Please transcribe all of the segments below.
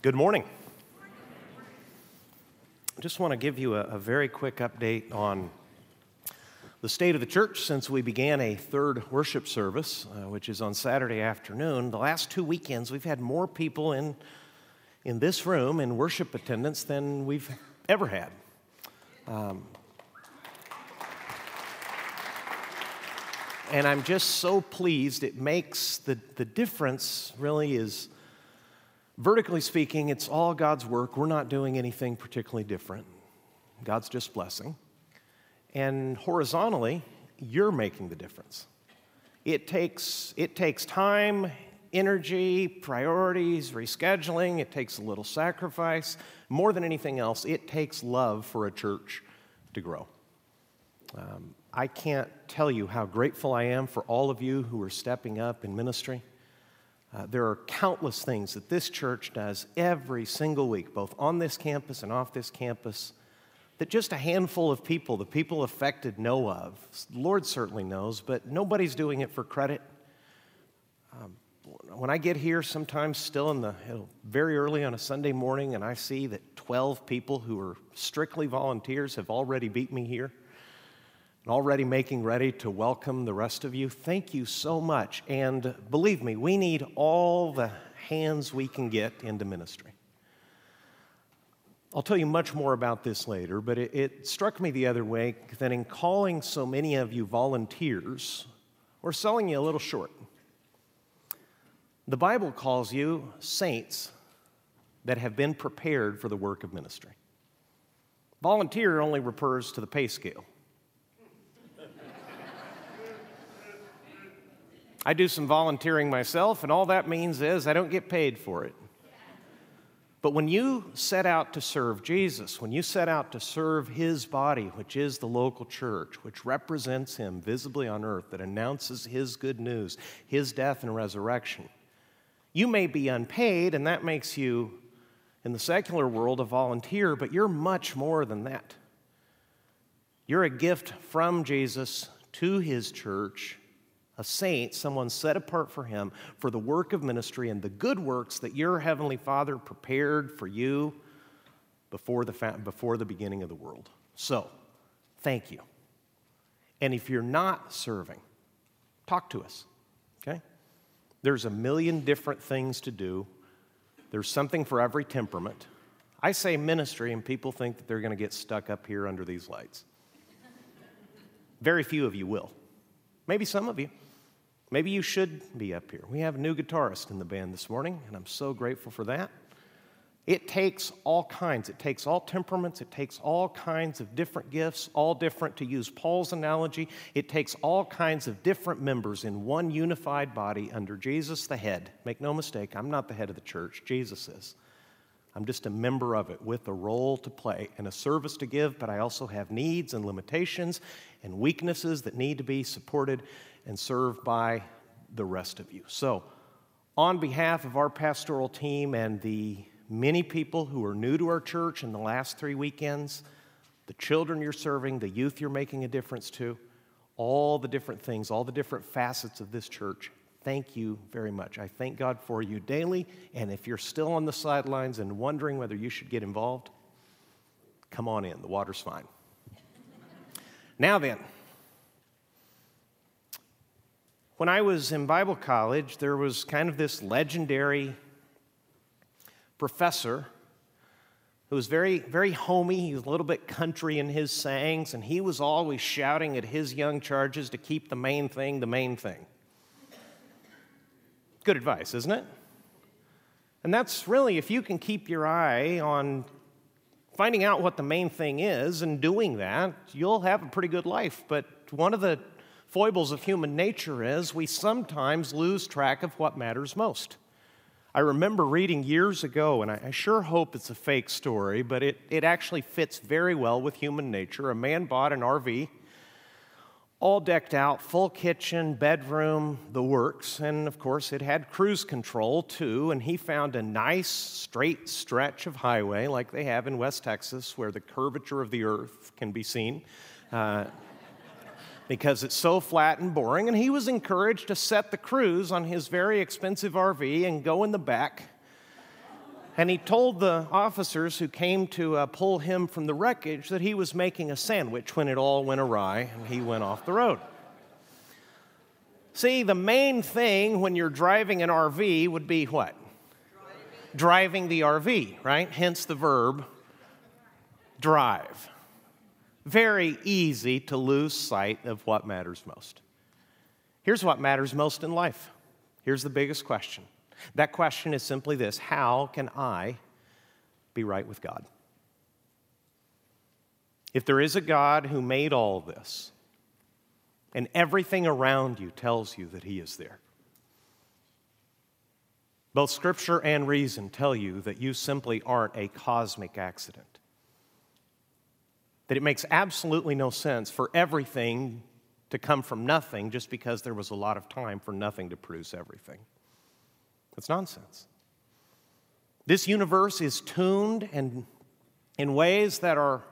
Good morning. I just want to give you a, a, very quick update on the state of the church since we began a third worship service, uh, which is on Saturday afternoon. The last two weekends, we've had more people in, in this room in worship attendance than we've ever had. Um, and I'm just so pleased. It makes the, the difference really is vertically speaking, it's all God's work. We're not doing anything particularly different. God's just blessing. And horizontally, you're making the difference. It takes, it takes time, energy, priorities, rescheduling. It takes a little sacrifice. More than anything else, it takes love for a church to grow. Um, I can't tell you how grateful I am for all of you who are stepping up in ministry. Uh, there are countless things that this church does every single week, both on this campus and off this campus, that just a handful of people, the people affected, know of. The Lord certainly knows, but nobody's doing it for credit. Um, when I get here, sometimes still in the you know, very early on a Sunday morning, and I see that 12 people who are strictly volunteers have already beat me here already making ready to welcome the rest of you. Thank you so much. And believe me, we need all the hands we can get into ministry. I'll tell you much more about this later, but it, it struck me the other way that in calling so many of you volunteers, we're selling you a little short. The Bible calls you saints that have been prepared for the work of ministry. Volunteer only refers to the pay scale. I do some volunteering myself, and all that means is I don't get paid for it. But when you set out to serve Jesus, when you set out to serve his body, which is the local church, which represents him visibly on earth, that announces his good news, his death and resurrection, you may be unpaid, and that makes you, in the secular world, a volunteer, but you're much more than that. You're a gift from Jesus to his church a saint, someone set apart for him for the work of ministry and the good works that your heavenly Father prepared for you before the, fa- before the beginning of the world. So, thank you. And if you're not serving, talk to us, okay? There's a million different things to do, there's something for every temperament. I say ministry, and people think that they're going to get stuck up here under these lights. Very few of you will. Maybe some of you. Maybe you should be up here. We have a new guitarist in the band this morning, and I'm so grateful for that. It takes all kinds, it takes all temperaments, it takes all kinds of different gifts, all different, to use Paul's analogy, it takes all kinds of different members in one unified body under Jesus the head. Make no mistake, I'm not the head of the church, Jesus is. I'm just a member of it with a role to play and a service to give, but I also have needs and limitations and weaknesses that need to be supported and served by the rest of you. So, on behalf of our pastoral team and the many people who are new to our church in the last three weekends, the children you're serving, the youth you're making a difference to, all the different things, all the different facets of this church, thank you very much. I thank God for you daily. And if you're still on the sidelines and wondering whether you should get involved, come on in. The water's fine. now then, when I was in Bible college, there was kind of this legendary professor who was very, very homey. He was a little bit country in his sayings, and he was always shouting at his young charges to keep the main thing the main thing. Good advice, isn't it? And that's really, if you can keep your eye on finding out what the main thing is and doing that, you'll have a pretty good life. But one of the foibles of human nature is we sometimes lose track of what matters most. I remember reading years ago, and I, sure hope it's a fake story, but it, it actually fits very well with human nature. A man bought an RV, all decked out, full kitchen, bedroom, the works, and of course it had cruise control too. And he found a nice straight stretch of highway like they have in West Texas where the curvature of the earth can be seen. Uh, because it's so flat and boring. And he was encouraged to set the cruise on his very expensive RV and go in the back And he told the officers who came to uh, pull him from the wreckage that he was making a sandwich when it all went awry and he went off the road. See, the main thing when you're driving an RV would be what? Driving, driving the RV, right? Hence the verb drive. Very easy to lose sight of what matters most. Here's what matters most in life. Here's the biggest question that question is simply this How can I be right with God? If there is a God who made all this, and everything around you tells you that He is there, both Scripture and reason tell you that you simply aren't a cosmic accident. That it makes absolutely no sense for everything to come from nothing just because there was a lot of time for nothing to produce everything. That's nonsense. This universe is tuned and in ways that are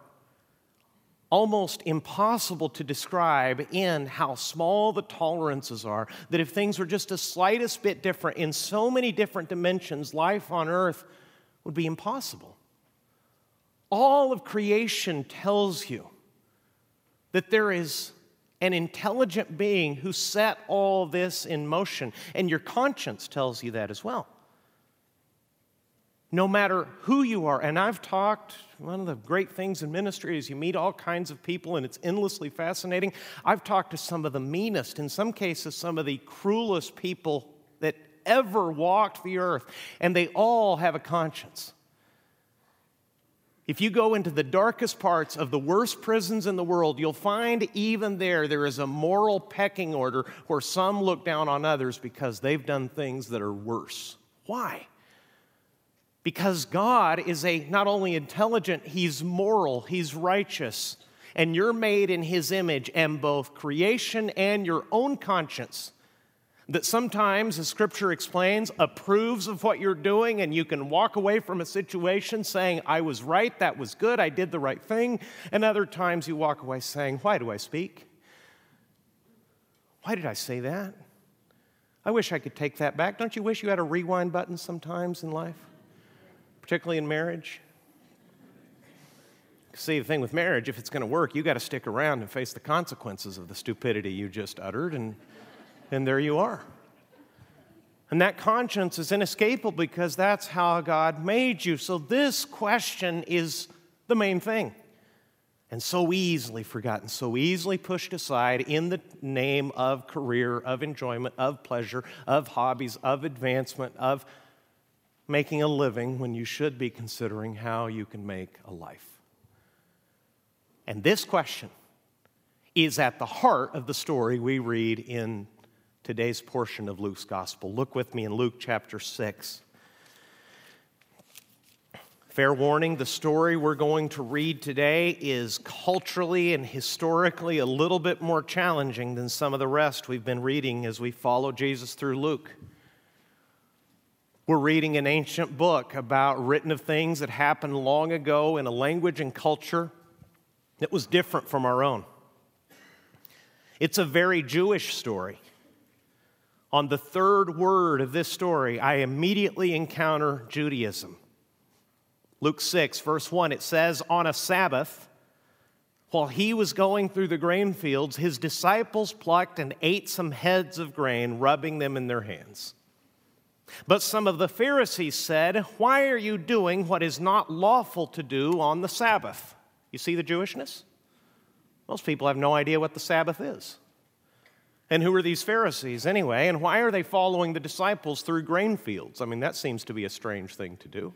almost impossible to describe in how small the tolerances are. That if things were just the slightest bit different in so many different dimensions, life on earth would be impossible. All of creation tells you that there is an intelligent being who set all this in motion. And your conscience tells you that as well. No matter who you are, and I've talked, one of the great things in ministry is you meet all kinds of people and it's endlessly fascinating. I've talked to some of the meanest, in some cases, some of the cruelest people that ever walked the earth, and they all have a conscience. If you go into the darkest parts of the worst prisons in the world, you'll find even there there is a moral pecking order where some look down on others because they've done things that are worse. Why? Because God is a not only intelligent, he's moral, he's righteous, and you're made in his image, and both creation and your own conscience that sometimes, as Scripture explains, approves of what you're doing, and you can walk away from a situation saying, I was right, that was good, I did the right thing. And other times you walk away saying, Why do I speak? Why did I say that? I wish I could take that back. Don't you wish you had a rewind button sometimes in life, particularly in marriage? See, the thing with marriage, if it's going to work, you got to stick around and face the consequences of the stupidity you just uttered and and there you are. And that conscience is inescapable because that's how God made you. So, this question is the main thing. And so easily forgotten, so easily pushed aside in the name of career, of enjoyment, of pleasure, of hobbies, of advancement, of making a living when you should be considering how you can make a life. And this question is at the heart of the story we read in today's portion of Luke's gospel. Look with me in Luke chapter 6. Fair warning, the story we're going to read today is culturally and historically a little bit more challenging than some of the rest we've been reading as we follow Jesus through Luke. We're reading an ancient book about written of things that happened long ago in a language and culture that was different from our own. It's a very Jewish story. On the third word of this story, I immediately encounter Judaism. Luke 6, verse 1, it says, On a Sabbath, while he was going through the grain fields, his disciples plucked and ate some heads of grain, rubbing them in their hands. But some of the Pharisees said, Why are you doing what is not lawful to do on the Sabbath? You see the Jewishness? Most people have no idea what the Sabbath is. And who are these Pharisees anyway? And why are they following the disciples through grain fields? I mean, that seems to be a strange thing to do.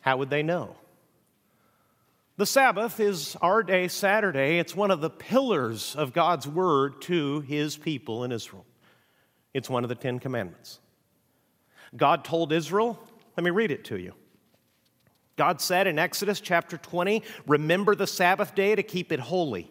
How would they know? The Sabbath is our day, Saturday. It's one of the pillars of God's word to his people in Israel. It's one of the Ten Commandments. God told Israel, let me read it to you. God said in Exodus chapter 20, Remember the Sabbath day to keep it holy.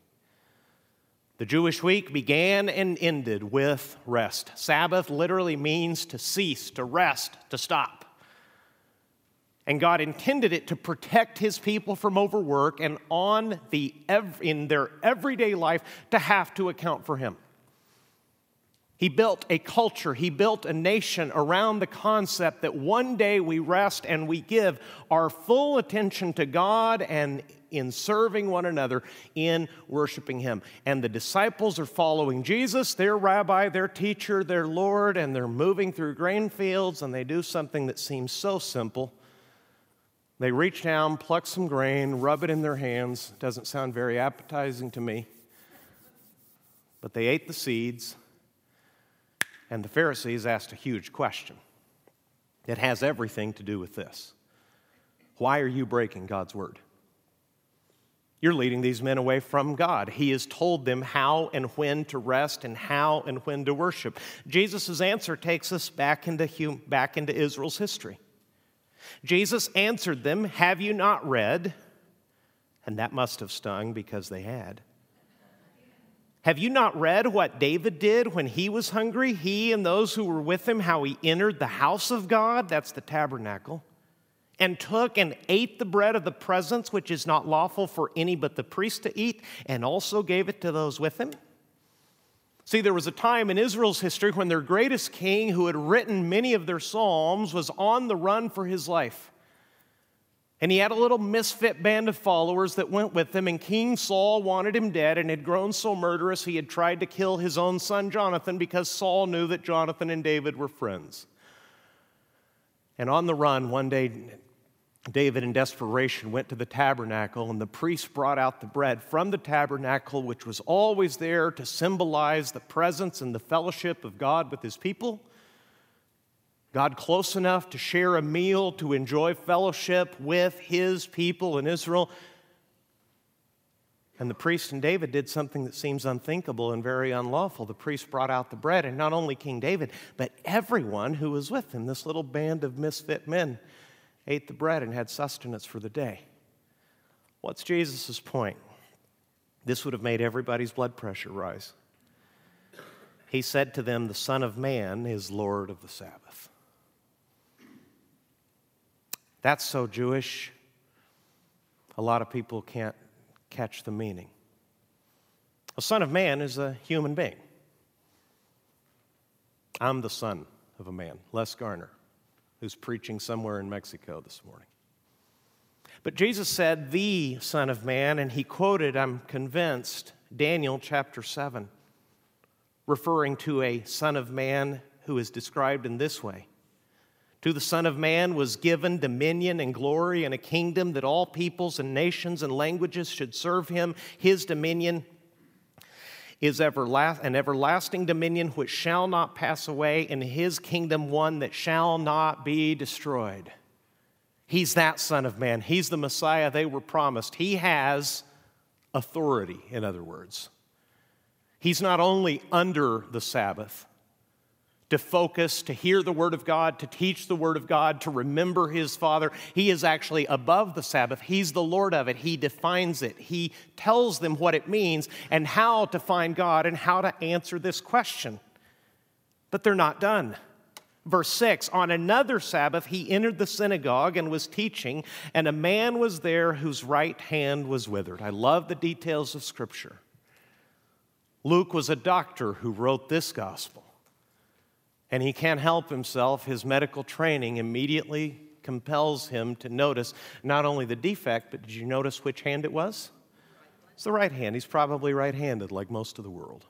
The Jewish week began and ended with rest. Sabbath literally means to cease, to rest, to stop. And God intended it to protect his people from overwork and on the in their everyday life to have to account for him. He built a culture, he built a nation around the concept that one day we rest and we give our full attention to God and in serving one another in worshiping Him. And the disciples are following Jesus, their rabbi, their teacher, their Lord, and they're moving through grain fields and they do something that seems so simple. They reach down, pluck some grain, rub it in their hands. Doesn't sound very appetizing to me. But they ate the seeds and the Pharisees asked a huge question. It has everything to do with this. Why are you breaking God's word? You're leading these men away from God. He has told them how and when to rest and how and when to worship. Jesus' answer takes us back into, back into Israel's history. Jesus answered them, Have you not read? And that must have stung because they had. Have you not read what David did when he was hungry? He and those who were with him, how he entered the house of God, that's the tabernacle, and took and ate the bread of the presence, which is not lawful for any but the priest to eat, and also gave it to those with him? See, there was a time in Israel's history when their greatest king, who had written many of their psalms, was on the run for his life. And he had a little misfit band of followers that went with him, and King Saul wanted him dead and had grown so murderous he had tried to kill his own son Jonathan because Saul knew that Jonathan and David were friends. And on the run, one day, David, in desperation, went to the tabernacle, and the priest brought out the bread from the tabernacle, which was always there to symbolize the presence and the fellowship of God with his people. God close enough to share a meal, to enjoy fellowship with his people in Israel. And the priest and David did something that seems unthinkable and very unlawful. The priest brought out the bread, and not only King David, but everyone who was with him, this little band of misfit men, ate the bread and had sustenance for the day. What's Jesus' point? This would have made everybody's blood pressure rise. He said to them, The Son of Man is Lord of the Sabbath. That's so Jewish, a lot of people can't catch the meaning. A son of man is a human being. I'm the son of a man, Les Garner, who's preaching somewhere in Mexico this morning. But Jesus said, the Son of Man, and he quoted, I'm convinced, Daniel chapter 7, referring to a Son of Man who is described in this way to the Son of Man was given dominion and glory and a kingdom that all peoples and nations and languages should serve him. His dominion is everlast- an everlasting dominion which shall not pass away, and his kingdom one that shall not be destroyed. He's that Son of Man. He's the Messiah they were promised. He has authority, in other words. He's not only under the Sabbath, to focus, to hear the Word of God, to teach the Word of God, to remember His Father. He is actually above the Sabbath. He's the Lord of it. He defines it. He tells them what it means and how to find God and how to answer this question. But they're not done. Verse 6 On another Sabbath, he entered the synagogue and was teaching, and a man was there whose right hand was withered. I love the details of Scripture. Luke was a doctor who wrote this gospel and he can't help himself. His medical training immediately compels him to notice not only the defect, but did you notice which hand it was? It's the right hand. He's probably right handed, like most of the world.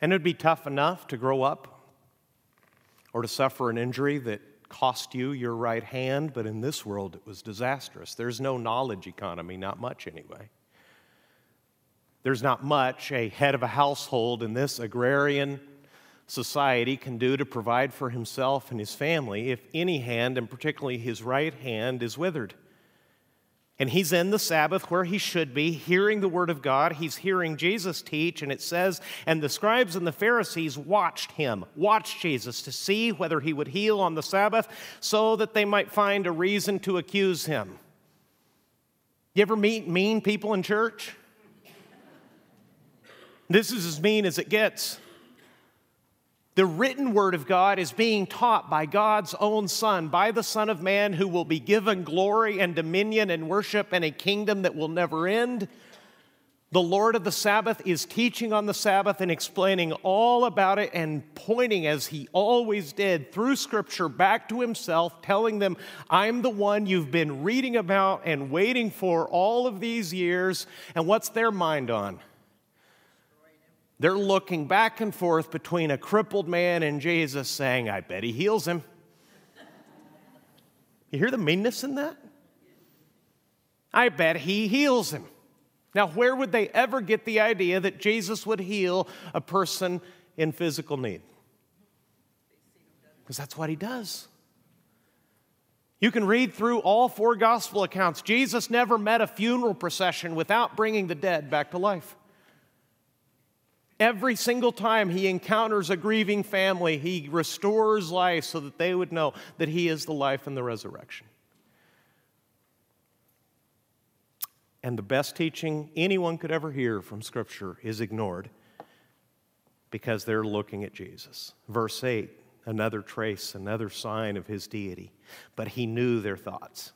And it would be tough enough to grow up or to suffer an injury that cost you your right hand, but in this world it was disastrous. There's no knowledge economy, not much anyway. There's not much a head of a household in this agrarian society can do to provide for himself and his family if any hand, and particularly his right hand, is withered. And he's in the Sabbath where he should be, hearing the word of God. He's hearing Jesus teach, and it says, and the scribes and the Pharisees watched him, watched Jesus to see whether he would heal on the Sabbath so that they might find a reason to accuse him. You ever meet mean people in church? This is as mean as it gets. The written word of God is being taught by God's own Son, by the Son of Man, who will be given glory and dominion and worship and a kingdom that will never end. The Lord of the Sabbath is teaching on the Sabbath and explaining all about it and pointing, as he always did, through Scripture back to himself, telling them, I'm the one you've been reading about and waiting for all of these years. And what's their mind on? They're looking back and forth between a crippled man and Jesus, saying, I bet he heals him. You hear the meanness in that? I bet he heals him. Now, where would they ever get the idea that Jesus would heal a person in physical need? Because that's what he does. You can read through all four gospel accounts. Jesus never met a funeral procession without bringing the dead back to life. Every single time he encounters a grieving family, he restores life so that they would know that he is the life and the resurrection. And the best teaching anyone could ever hear from Scripture is ignored because they're looking at Jesus. Verse 8, another trace, another sign of his deity. But he knew their thoughts.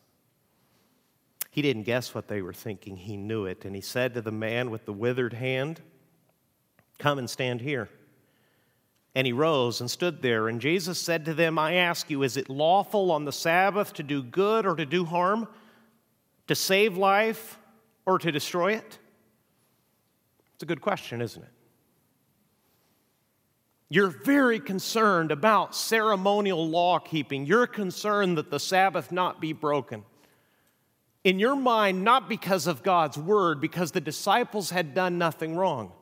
He didn't guess what they were thinking, he knew it. And he said to the man with the withered hand, Come and stand here. And he rose and stood there. And Jesus said to them, I ask you, is it lawful on the Sabbath to do good or to do harm? To save life or to destroy it? It's a good question, isn't it? You're very concerned about ceremonial law keeping. You're concerned that the Sabbath not be broken. In your mind, not because of God's word, because the disciples had done nothing wrong.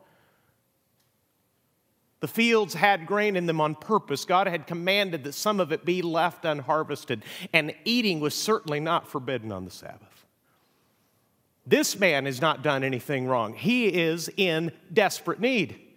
The fields had grain in them on purpose. God had commanded that some of it be left unharvested, and eating was certainly not forbidden on the Sabbath. This man has not done anything wrong. He is in desperate need.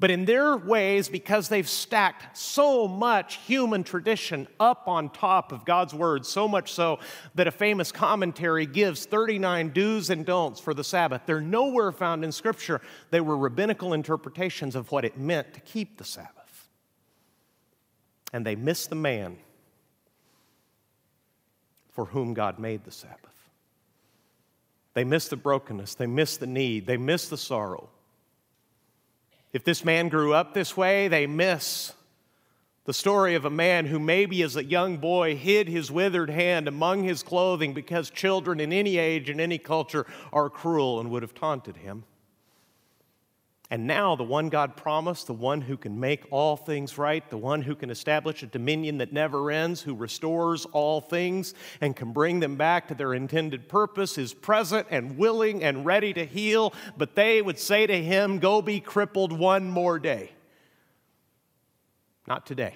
But in their ways, because they've stacked so much human tradition up on top of God's word, so much so that a famous commentary gives 39 do's and don'ts for the Sabbath. They're nowhere found in Scripture. They were rabbinical interpretations of what it meant to keep the Sabbath. And they miss the man for whom God made the Sabbath. They miss the brokenness, they miss the need, they miss the sorrow. If this man grew up this way, they miss the story of a man who, maybe as a young boy, hid his withered hand among his clothing because children in any age and any culture are cruel and would have taunted him. And now, the one God promised, the one who can make all things right, the one who can establish a dominion that never ends, who restores all things and can bring them back to their intended purpose, is present and willing and ready to heal. But they would say to him, Go be crippled one more day. Not today.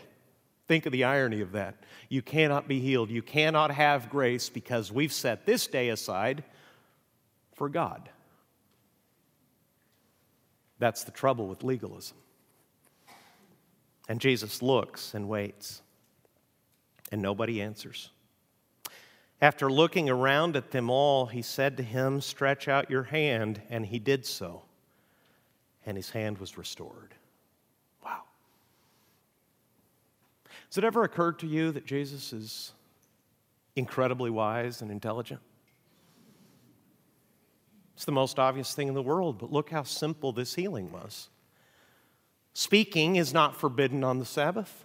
Think of the irony of that. You cannot be healed. You cannot have grace because we've set this day aside for God. That's the trouble with legalism. And Jesus looks and waits, and nobody answers. After looking around at them all, he said to him, Stretch out your hand. And he did so, and his hand was restored. Wow. Has it ever occurred to you that Jesus is incredibly wise and intelligent? It's the most obvious thing in the world, but look how simple this healing was. Speaking is not forbidden on the Sabbath.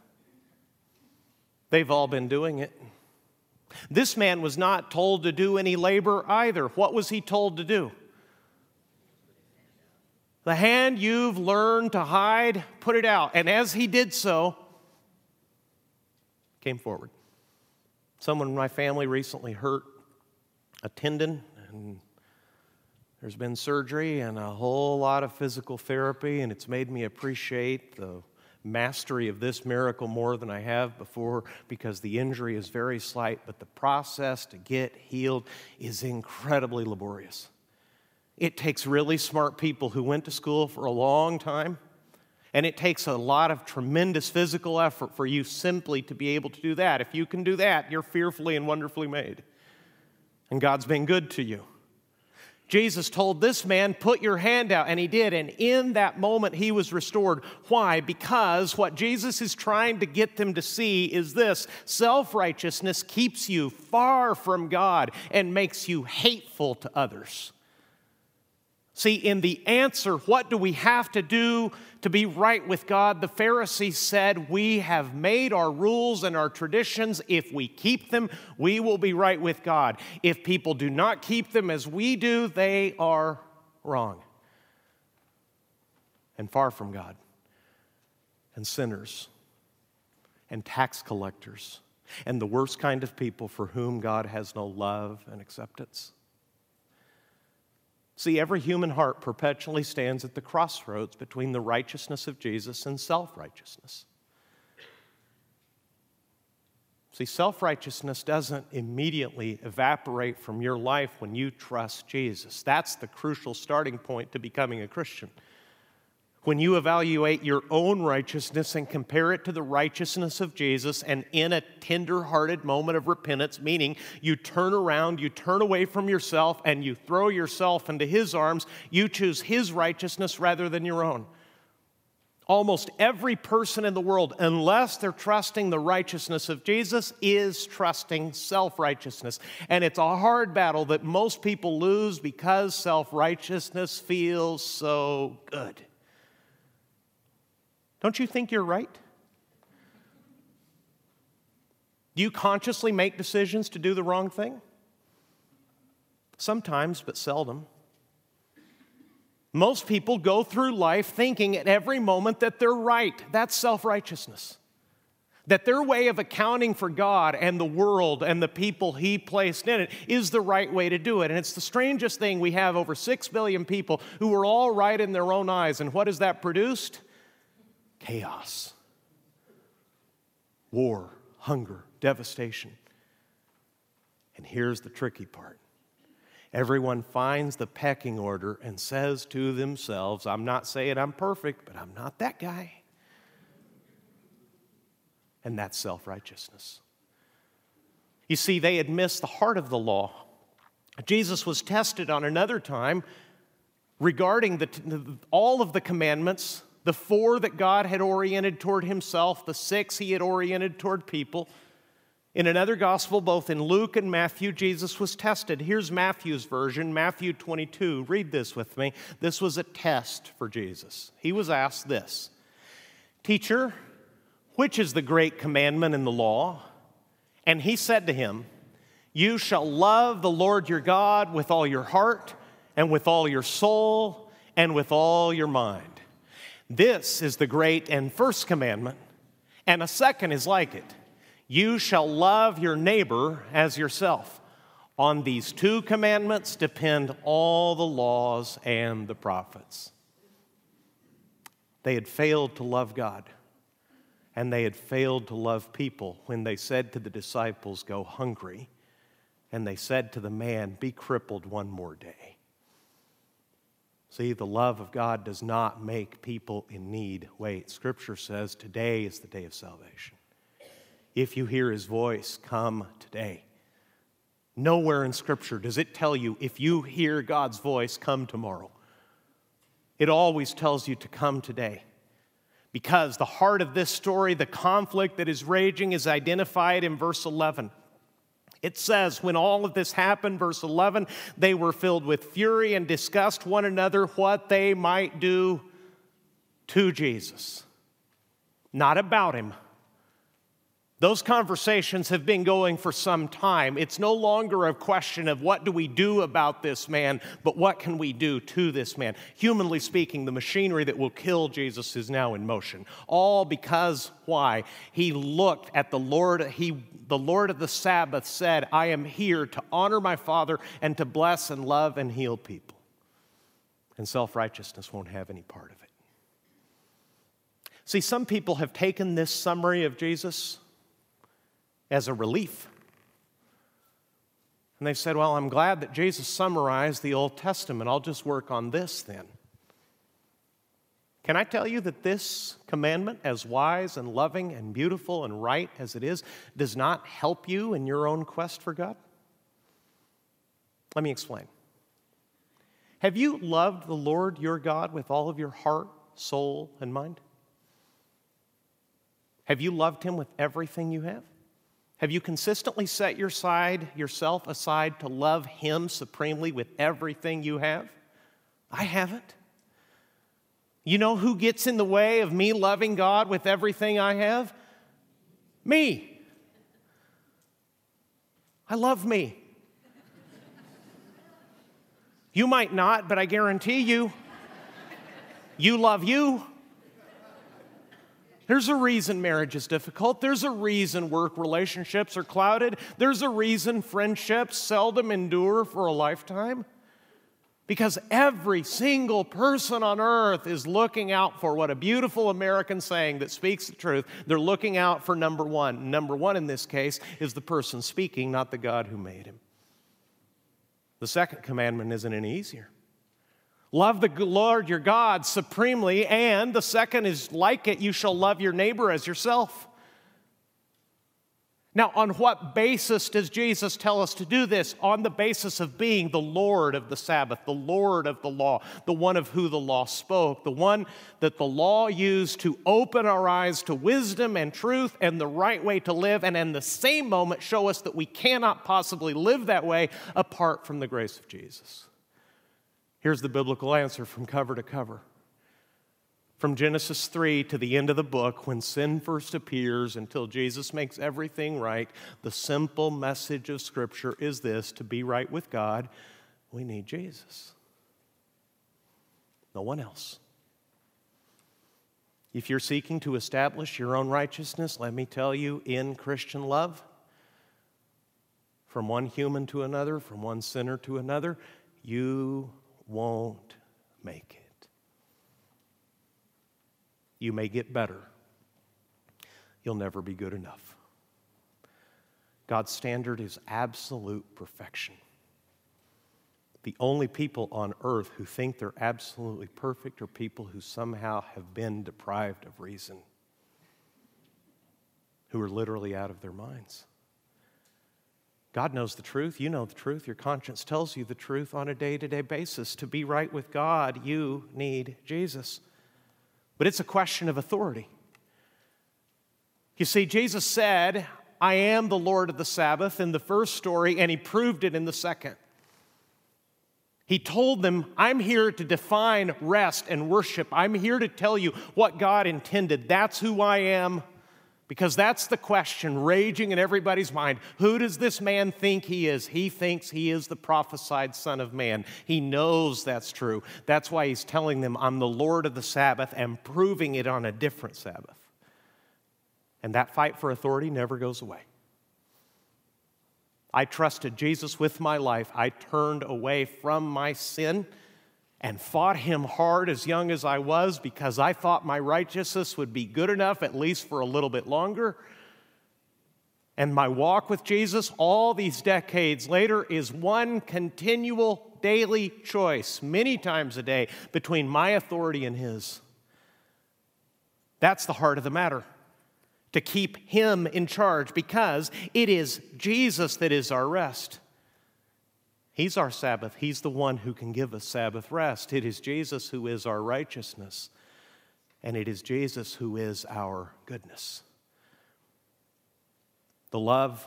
They've all been doing it. This man was not told to do any labor either. What was he told to do? The hand you've learned to hide, put it out. And as he did so, came forward. Someone in my family recently hurt a tendon and there's been surgery and a whole lot of physical therapy, and it's made me appreciate the mastery of this miracle more than I have before because the injury is very slight, but the process to get healed is incredibly laborious. It takes really smart people who went to school for a long time, and it takes a lot of tremendous physical effort for you simply to be able to do that. If you can do that, you're fearfully and wonderfully made. And God's been good to you. Jesus told this man, Put your hand out, and he did. And in that moment, he was restored. Why? Because what Jesus is trying to get them to see is this self righteousness keeps you far from God and makes you hateful to others. See, in the answer, what do we have to do to be right with God? The Pharisees said, We have made our rules and our traditions. If we keep them, we will be right with God. If people do not keep them as we do, they are wrong and far from God, and sinners, and tax collectors, and the worst kind of people for whom God has no love and acceptance. See, every human heart perpetually stands at the crossroads between the righteousness of Jesus and self righteousness. See, self righteousness doesn't immediately evaporate from your life when you trust Jesus. That's the crucial starting point to becoming a Christian when you evaluate your own righteousness and compare it to the righteousness of Jesus, and in a tender hearted moment of repentance, meaning you turn around, you turn away from yourself, and you throw yourself into His arms, you choose His righteousness rather than your own. Almost every person in the world, unless they're trusting the righteousness of Jesus, is trusting self righteousness. And it's a hard battle that most people lose because self righteousness feels so good. Don't you think you're right? Do you consciously make decisions to do the wrong thing? Sometimes, but seldom. Most people go through life thinking at every moment that they're right. That's self righteousness. That their way of accounting for God and the world and the people He placed in it is the right way to do it. And it's the strangest thing. We have over six billion people who are all right in their own eyes. And what has that produced? Chaos, war, hunger, devastation. And here's the tricky part everyone finds the pecking order and says to themselves, I'm not saying I'm perfect, but I'm not that guy. And that's self righteousness. You see, they had missed the heart of the law. Jesus was tested on another time regarding the, all of the commandments the four that God had oriented toward himself, the six he had oriented toward people. In another gospel, both in Luke and Matthew, Jesus was tested. Here's Matthew's version, Matthew 22. Read this with me. This was a test for Jesus. He was asked this Teacher, which is the great commandment in the law? And he said to him, You shall love the Lord your God with all your heart, and with all your soul, and with all your mind. This is the great and first commandment, and a second is like it You shall love your neighbor as yourself. On these two commandments depend all the laws and the prophets. They had failed to love God, and they had failed to love people when they said to the disciples, Go hungry, and they said to the man, Be crippled one more day. See, the love of God does not make people in need wait. Scripture says today is the day of salvation. If you hear his voice, come today. Nowhere in Scripture does it tell you if you hear God's voice, come tomorrow. It always tells you to come today. Because the heart of this story, the conflict that is raging, is identified in verse 11. It says, when all of this happened, verse 11, they were filled with fury and discussed one another what they might do to Jesus. Not about him, those conversations have been going for some time. It's no longer a question of what do we do about this man, but what can we do to this man. Humanly speaking, the machinery that will kill Jesus is now in motion. All because why? He looked at the Lord, he the Lord of the Sabbath said, "I am here to honor my Father and to bless and love and heal people." And self-righteousness won't have any part of it. See, some people have taken this summary of Jesus as a relief. And they said, Well, I'm glad that Jesus summarized the Old Testament. I'll just work on this then. Can I tell you that this commandment, as wise and loving and beautiful and right as it is, does not help you in your own quest for God? Let me explain. Have you loved the Lord your God with all of your heart, soul, and mind? Have you loved him with everything you have? Have you consistently set your side, yourself aside to love him supremely with everything you have? I haven't. You know who gets in the way of me loving God with everything I have? Me. I love me. You might not, but I guarantee you, you love you. There's a reason marriage is difficult. There's a reason work relationships are clouded. There's a reason friendships seldom endure for a lifetime. Because every single person on earth is looking out for what a beautiful American saying that speaks the truth. They're looking out for number one. Number one in this case is the person speaking, not the God who made him. The second commandment isn't any easier. Love the Lord your God supremely, and the second is like it, you shall love your neighbor as yourself. Now, on what basis does Jesus tell us to do this? On the basis of being the Lord of the Sabbath, the Lord of the law, the one of who the law spoke, the one that the law used to open our eyes to wisdom and truth and the right way to live, and in the same moment show us that we cannot possibly live that way apart from the grace of Jesus. Here's the biblical answer from cover to cover from Genesis 3 to the end of the book, when sin first appears until Jesus makes everything right, the simple message of Scripture is this to be right with God, we need Jesus. No one else. If you're seeking to establish your own righteousness, let me tell you, in Christian love, from one human to another, from one sinner to another, you won't make it you may get better. You'll never be good enough. God's standard is absolute perfection. The only people on earth who think they're absolutely perfect are people who somehow have been deprived of reason, who are literally out of their minds. God knows the truth. You know the truth. Your conscience tells you the truth on a day to day basis. To be right with God, you need Jesus but it's a question of authority. You see, Jesus said, I am the Lord of the Sabbath in the first story, and he proved it in the second. He told them, I'm here to define rest and worship. I'm here to tell you what God intended. That's who I am. Because that's the question raging in everybody's mind. Who does this man think he is? He thinks he is the prophesied Son of Man. He knows that's true. That's why he's telling them, I'm the Lord of the Sabbath and proving it on a different Sabbath. And that fight for authority never goes away. I trusted Jesus with my life. I turned away from my sin and fought him hard as young as I was because I thought my righteousness would be good enough, at least for a little bit longer. And my walk with Jesus, all these decades later, is one continual daily choice, many times a day, between my authority and His. That's the heart of the matter. To keep Him in charge because it is Jesus that is our rest. He's our Sabbath. He's the one who can give us Sabbath rest. It is Jesus who is our righteousness, and it is Jesus who is our goodness. The love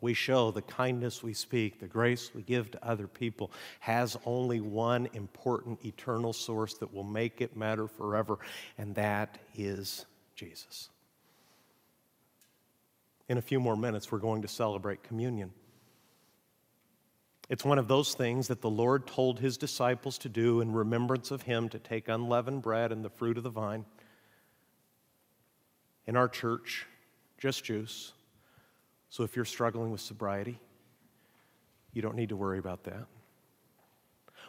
we show, the kindness we speak, the grace we give to other people has only one important eternal source that will make it matter forever, and that is Jesus. In a few more minutes, we're going to celebrate communion. It's one of those things that the Lord told his disciples to do in remembrance of him to take unleavened bread and the fruit of the vine. In our church, just juice. So if you're struggling with sobriety, you don't need to worry about that.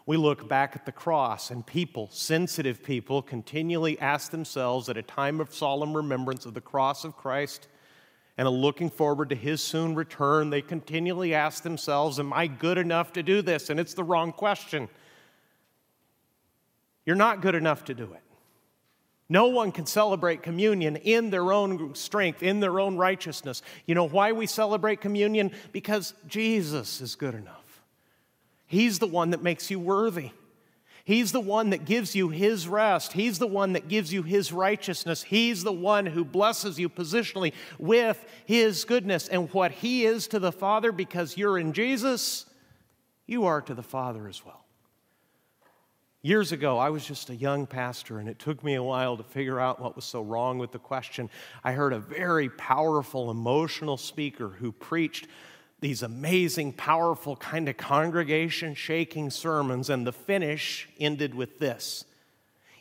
We look back at the cross, and people, sensitive people, continually ask themselves at a time of solemn remembrance of the cross of Christ and looking forward to his soon return, they continually ask themselves, Am I good enough to do this? And it's the wrong question. You're not good enough to do it. No one can celebrate communion in their own strength, in their own righteousness. You know why we celebrate communion? Because Jesus is good enough. He's the one that makes you worthy. He's the one that gives you His rest. He's the one that gives you His righteousness. He's the one who blesses you positionally with His goodness. And what He is to the Father, because you're in Jesus, you are to the Father as well. Years ago, I was just a young pastor, and it took me a while to figure out what was so wrong with the question. I heard a very powerful, emotional speaker who preached these amazing, powerful, kind of congregation shaking sermons, and the finish ended with this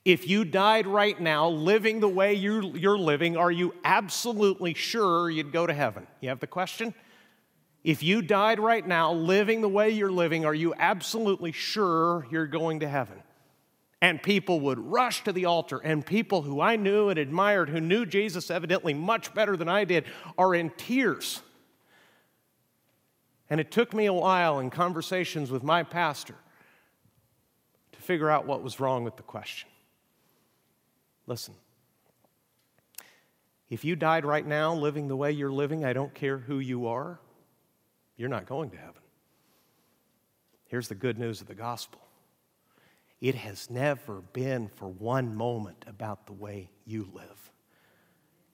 If you died right now, living the way you're, you're living, are you absolutely sure you'd go to heaven? You have the question? If you died right now, living the way you're living, are you absolutely sure you're going to heaven? And people would rush to the altar, and people who I knew and admired, who knew Jesus evidently much better than I did, are in tears. And it took me a while in conversations with my pastor to figure out what was wrong with the question. Listen, if you died right now living the way you're living, I don't care who you are, you're not going to heaven. Here's the good news of the gospel it has never been for one moment about the way you live,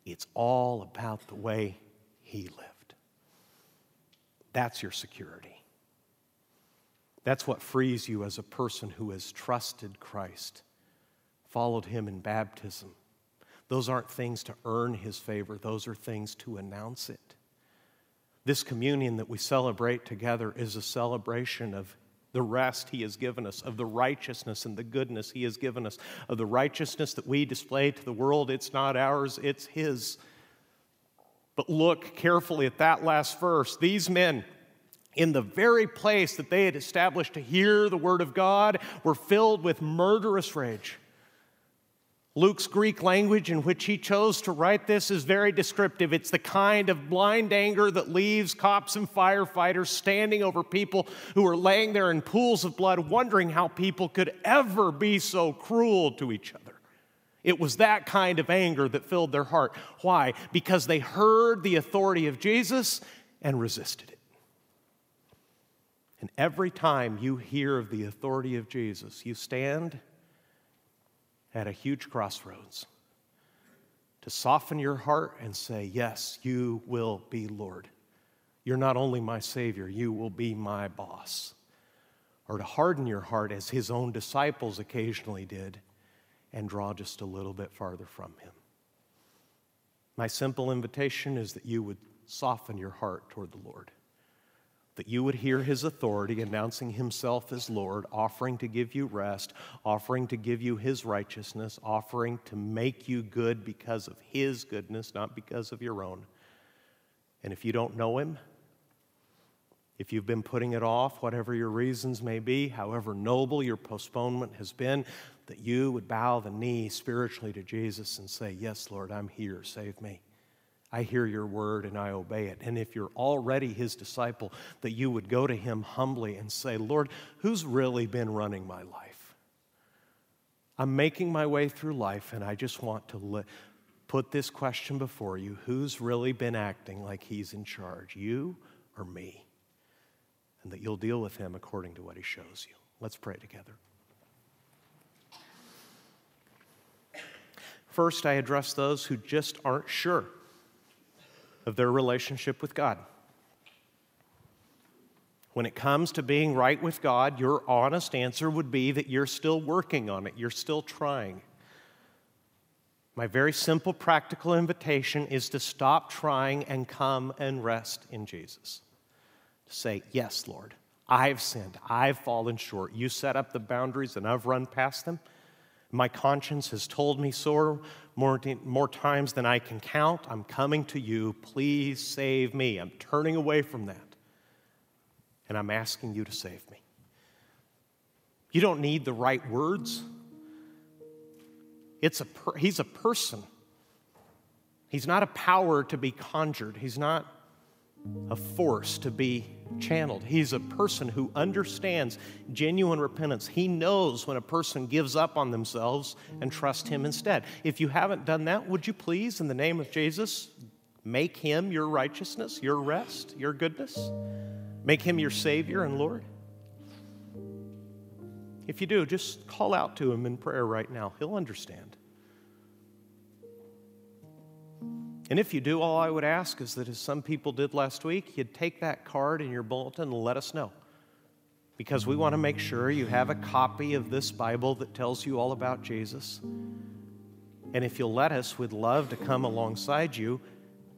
it's all about the way He lived. That's your security. That's what frees you as a person who has trusted Christ, followed Him in baptism. Those aren't things to earn His favor, those are things to announce it. This communion that we celebrate together is a celebration of the rest He has given us, of the righteousness and the goodness He has given us, of the righteousness that we display to the world. It's not ours, it's His. But look carefully at that last verse. These men, in the very place that they had established to hear the word of God, were filled with murderous rage. Luke's Greek language in which he chose to write this is very descriptive. It's the kind of blind anger that leaves cops and firefighters standing over people who are laying there in pools of blood, wondering how people could ever be so cruel to each other. It was that kind of anger that filled their heart. Why? Because they heard the authority of Jesus and resisted it. And every time you hear of the authority of Jesus, you stand at a huge crossroads to soften your heart and say, Yes, you will be Lord. You're not only my Savior, you will be my boss. Or to harden your heart as his own disciples occasionally did and draw just a little bit farther from him. My simple invitation is that you would soften your heart toward the Lord that you would hear his authority announcing himself as Lord, offering to give you rest, offering to give you his righteousness, offering to make you good because of his goodness, not because of your own. And if you don't know him, if you've been putting it off, whatever your reasons may be, however noble your postponement has been, that you would bow the knee spiritually to Jesus and say, Yes, Lord, I'm here, save me. I hear your word and I obey it. And if you're already his disciple, that you would go to him humbly and say, Lord, who's really been running my life? I'm making my way through life, and I just want to li- put this question before you Who's really been acting like he's in charge, you or me? And that you'll deal with him according to what he shows you. Let's pray together. First, I address those who just aren't sure of their relationship with God. When it comes to being right with God, your honest answer would be that you're still working on it, you're still trying. My very simple practical invitation is to stop trying and come and rest in Jesus. To say, Yes, Lord, I've sinned, I've fallen short. You set up the boundaries and I've run past them. My conscience has told me so more, more times than I can count. I'm coming to you. Please save me. I'm turning away from that. And I'm asking you to save me. You don't need the right words. It's a per, he's a person. He's not a power to be conjured. He's not a force to be channeled. He's a person who understands genuine repentance. He knows when a person gives up on themselves and trust Him instead. If you haven't done that, would you please, in the name of Jesus, make Him your righteousness, your rest, your goodness? Make Him your Savior and Lord? If you do, just call out to him in prayer right now. He'll understand. And if you do, all I would ask is that, as some people did last week, you'd take that card in your bulletin and let us know. Because we want to make sure you have a copy of this Bible that tells you all about Jesus. And if you'll let us, we'd love to come alongside you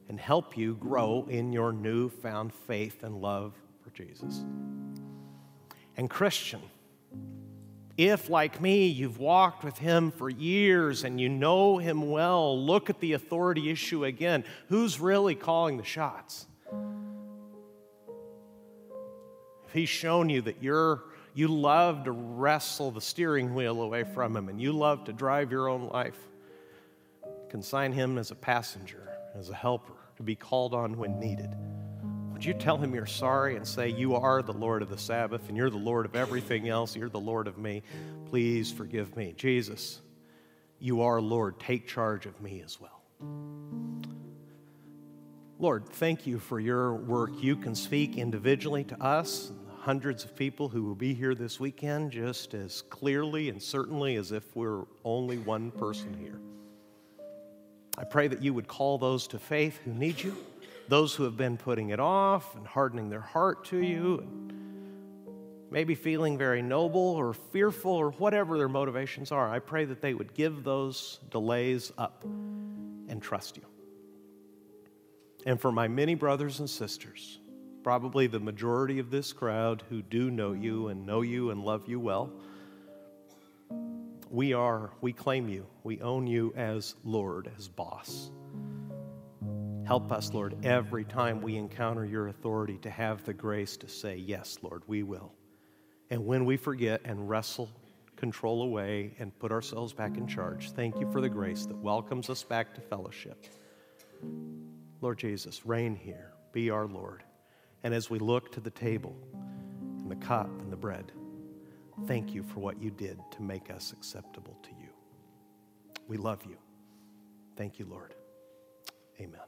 and help you grow in your newfound faith and love for Jesus. And, Christian, if, like me, you've walked with him for years and you know him well, look at the authority issue again. Who's really calling the shots? If he's shown you that you're, you love to wrestle the steering wheel away from him and you love to drive your own life, consign him as a passenger, as a helper, to be called on when needed. Would you tell him you're sorry and say, You are the Lord of the Sabbath and you're the Lord of everything else? You're the Lord of me. Please forgive me. Jesus, you are Lord. Take charge of me as well. Lord, thank you for your work. You can speak individually to us, hundreds of people who will be here this weekend, just as clearly and certainly as if we're only one person here. I pray that you would call those to faith who need you those who have been putting it off and hardening their heart to you, and maybe feeling very noble or fearful or whatever their motivations are, I pray that they would give those delays up and trust you. And for my many brothers and sisters, probably the majority of this crowd who do know you and know you and love you well, we are, we claim you, we own you as Lord, as boss. Help us, Lord, every time we encounter your authority to have the grace to say, Yes, Lord, we will. And when we forget and wrestle control away and put ourselves back in charge, thank you for the grace that welcomes us back to fellowship. Lord Jesus, reign here, be our Lord. And as we look to the table and the cup and the bread, thank you for what you did to make us acceptable to you. We love you. Thank you, Lord. Amen.